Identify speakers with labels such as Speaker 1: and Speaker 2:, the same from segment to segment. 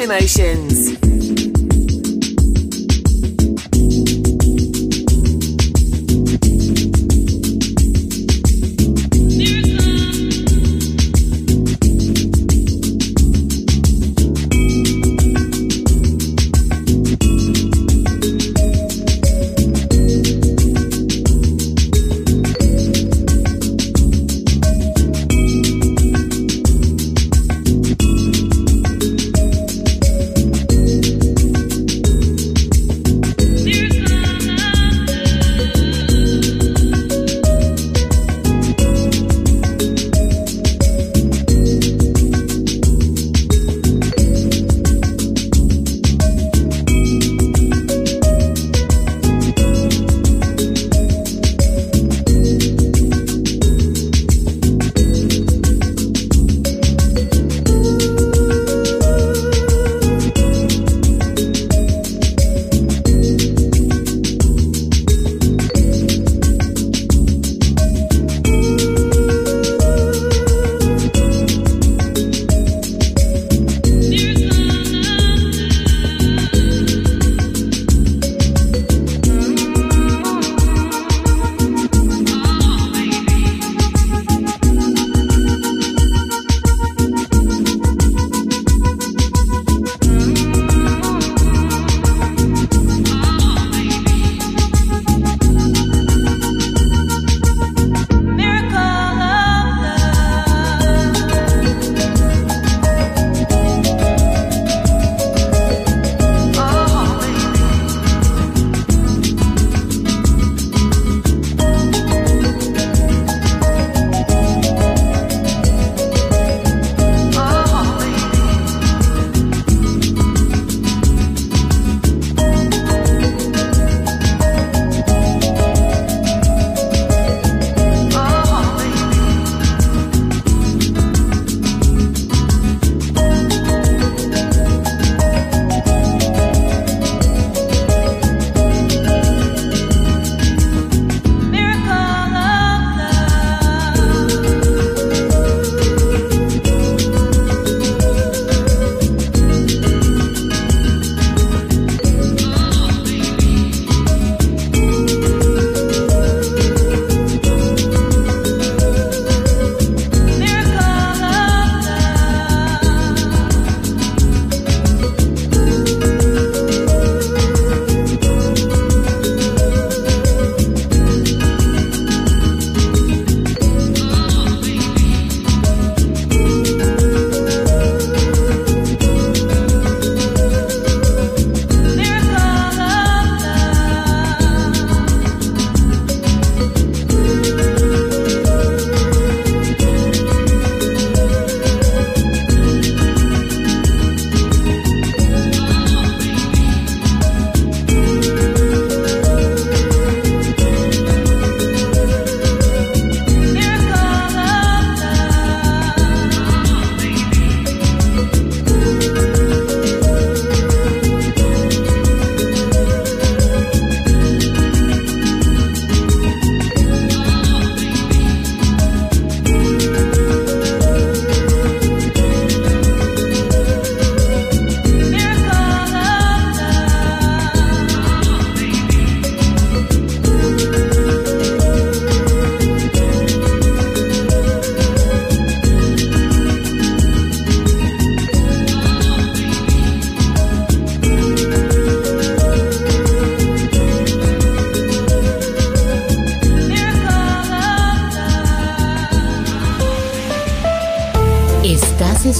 Speaker 1: Emotions.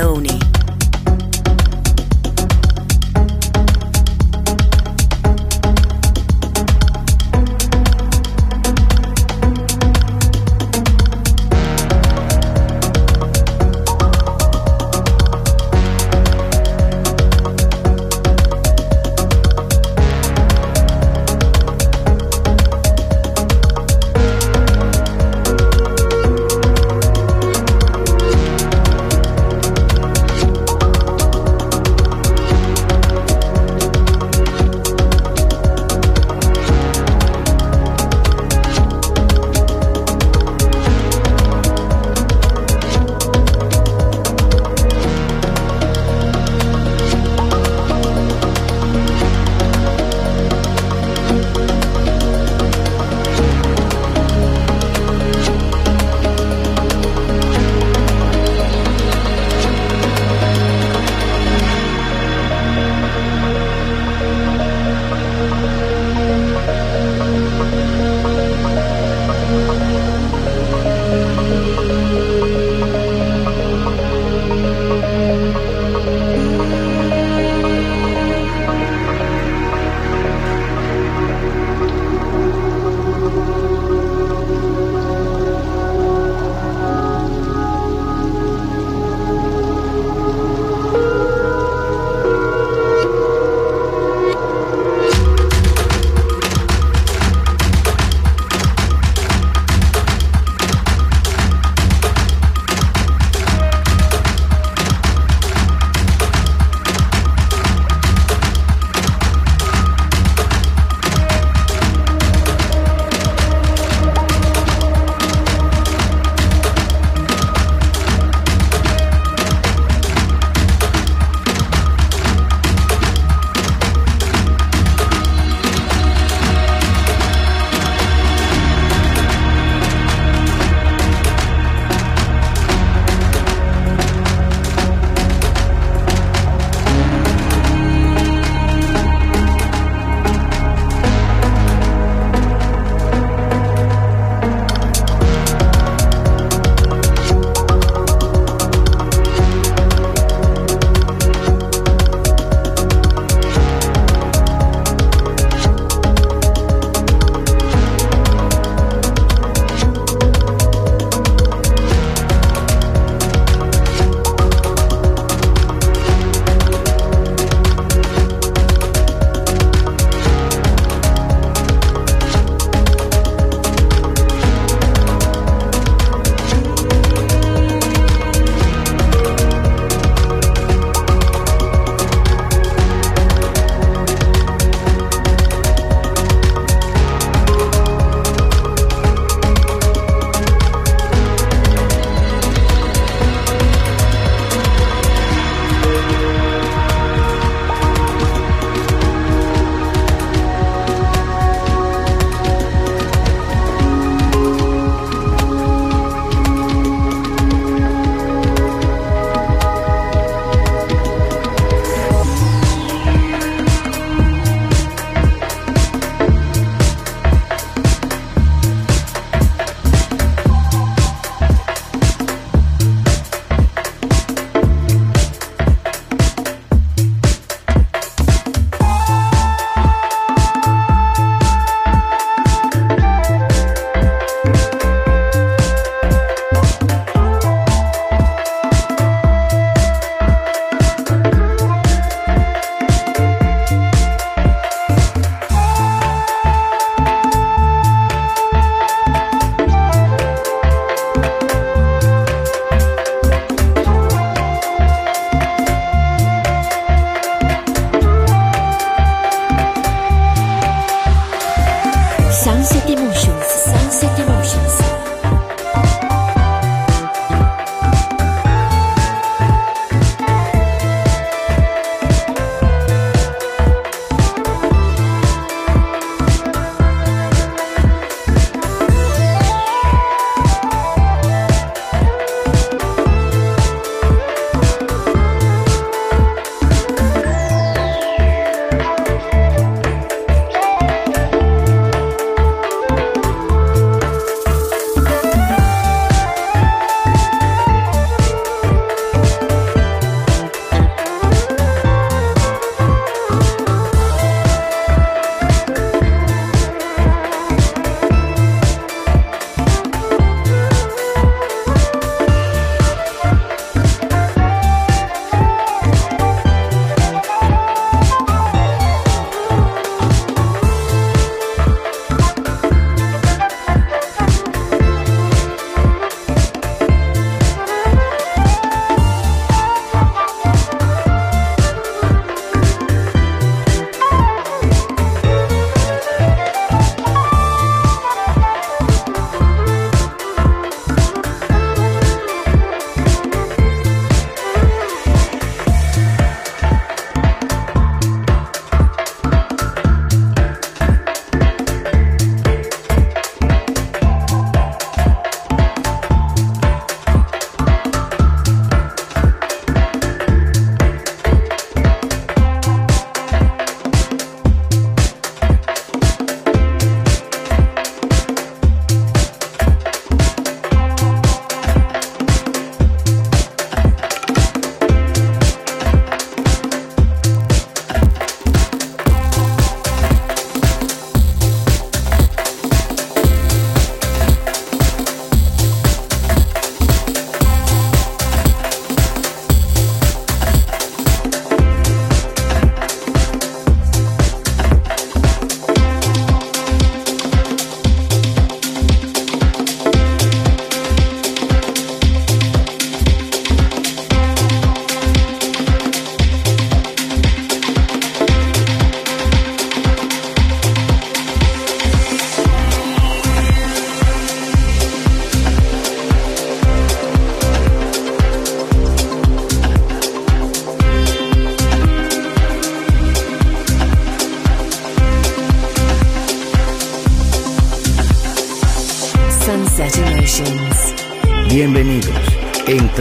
Speaker 2: Marco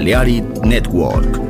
Speaker 3: Balearic Network.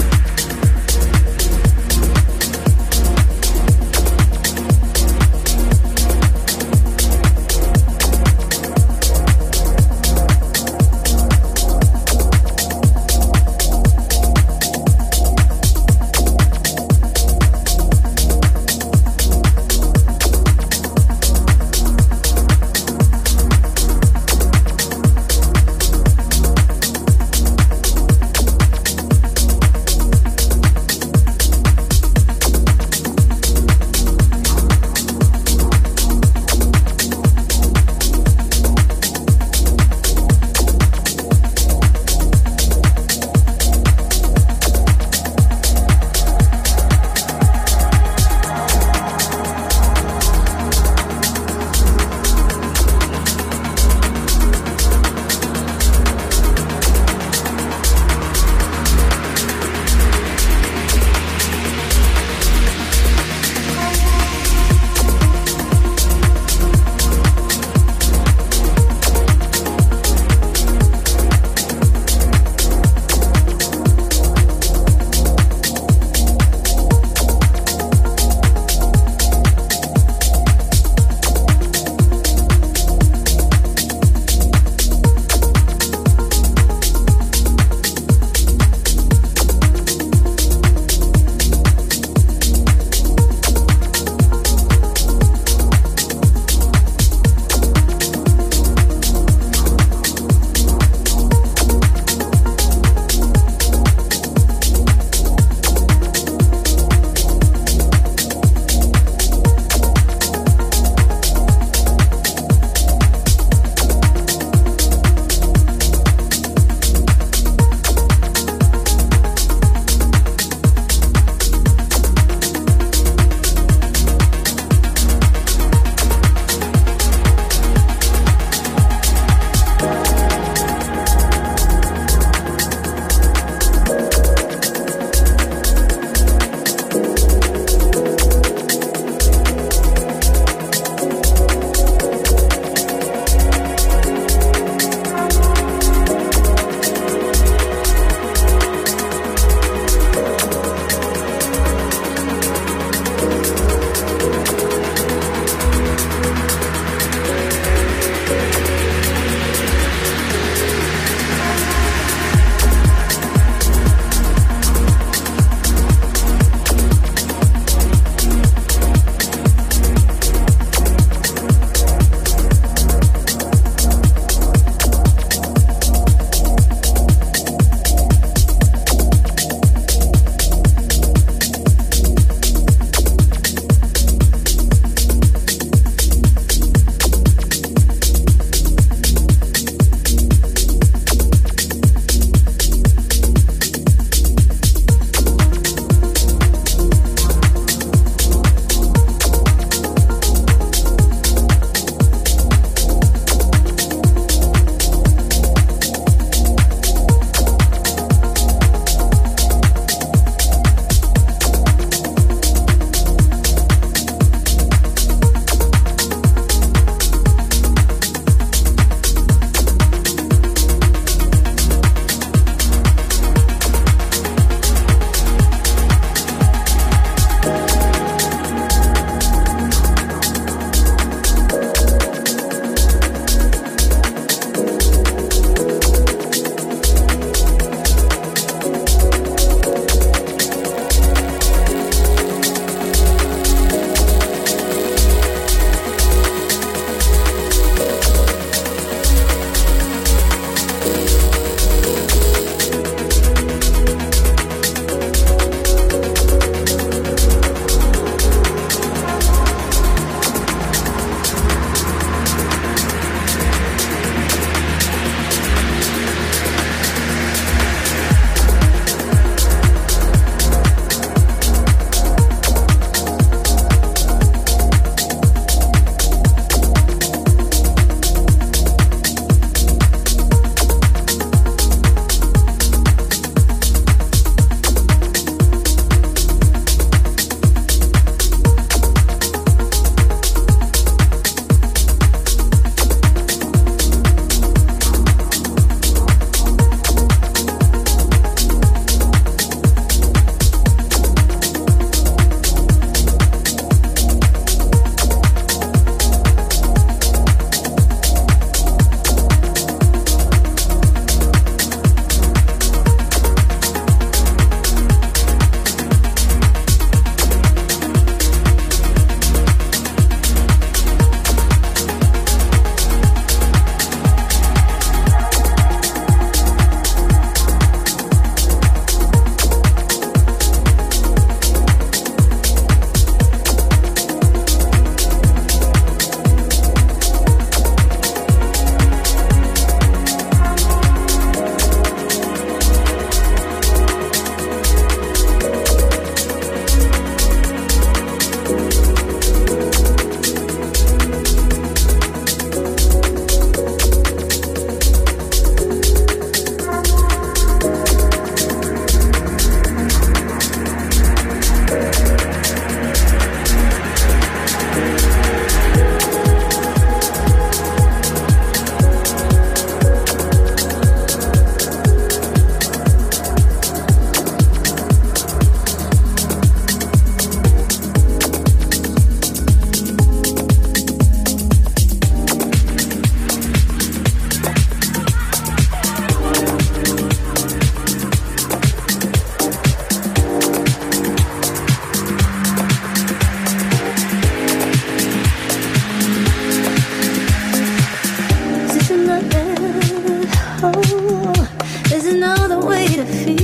Speaker 1: to feel.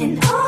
Speaker 1: and oh.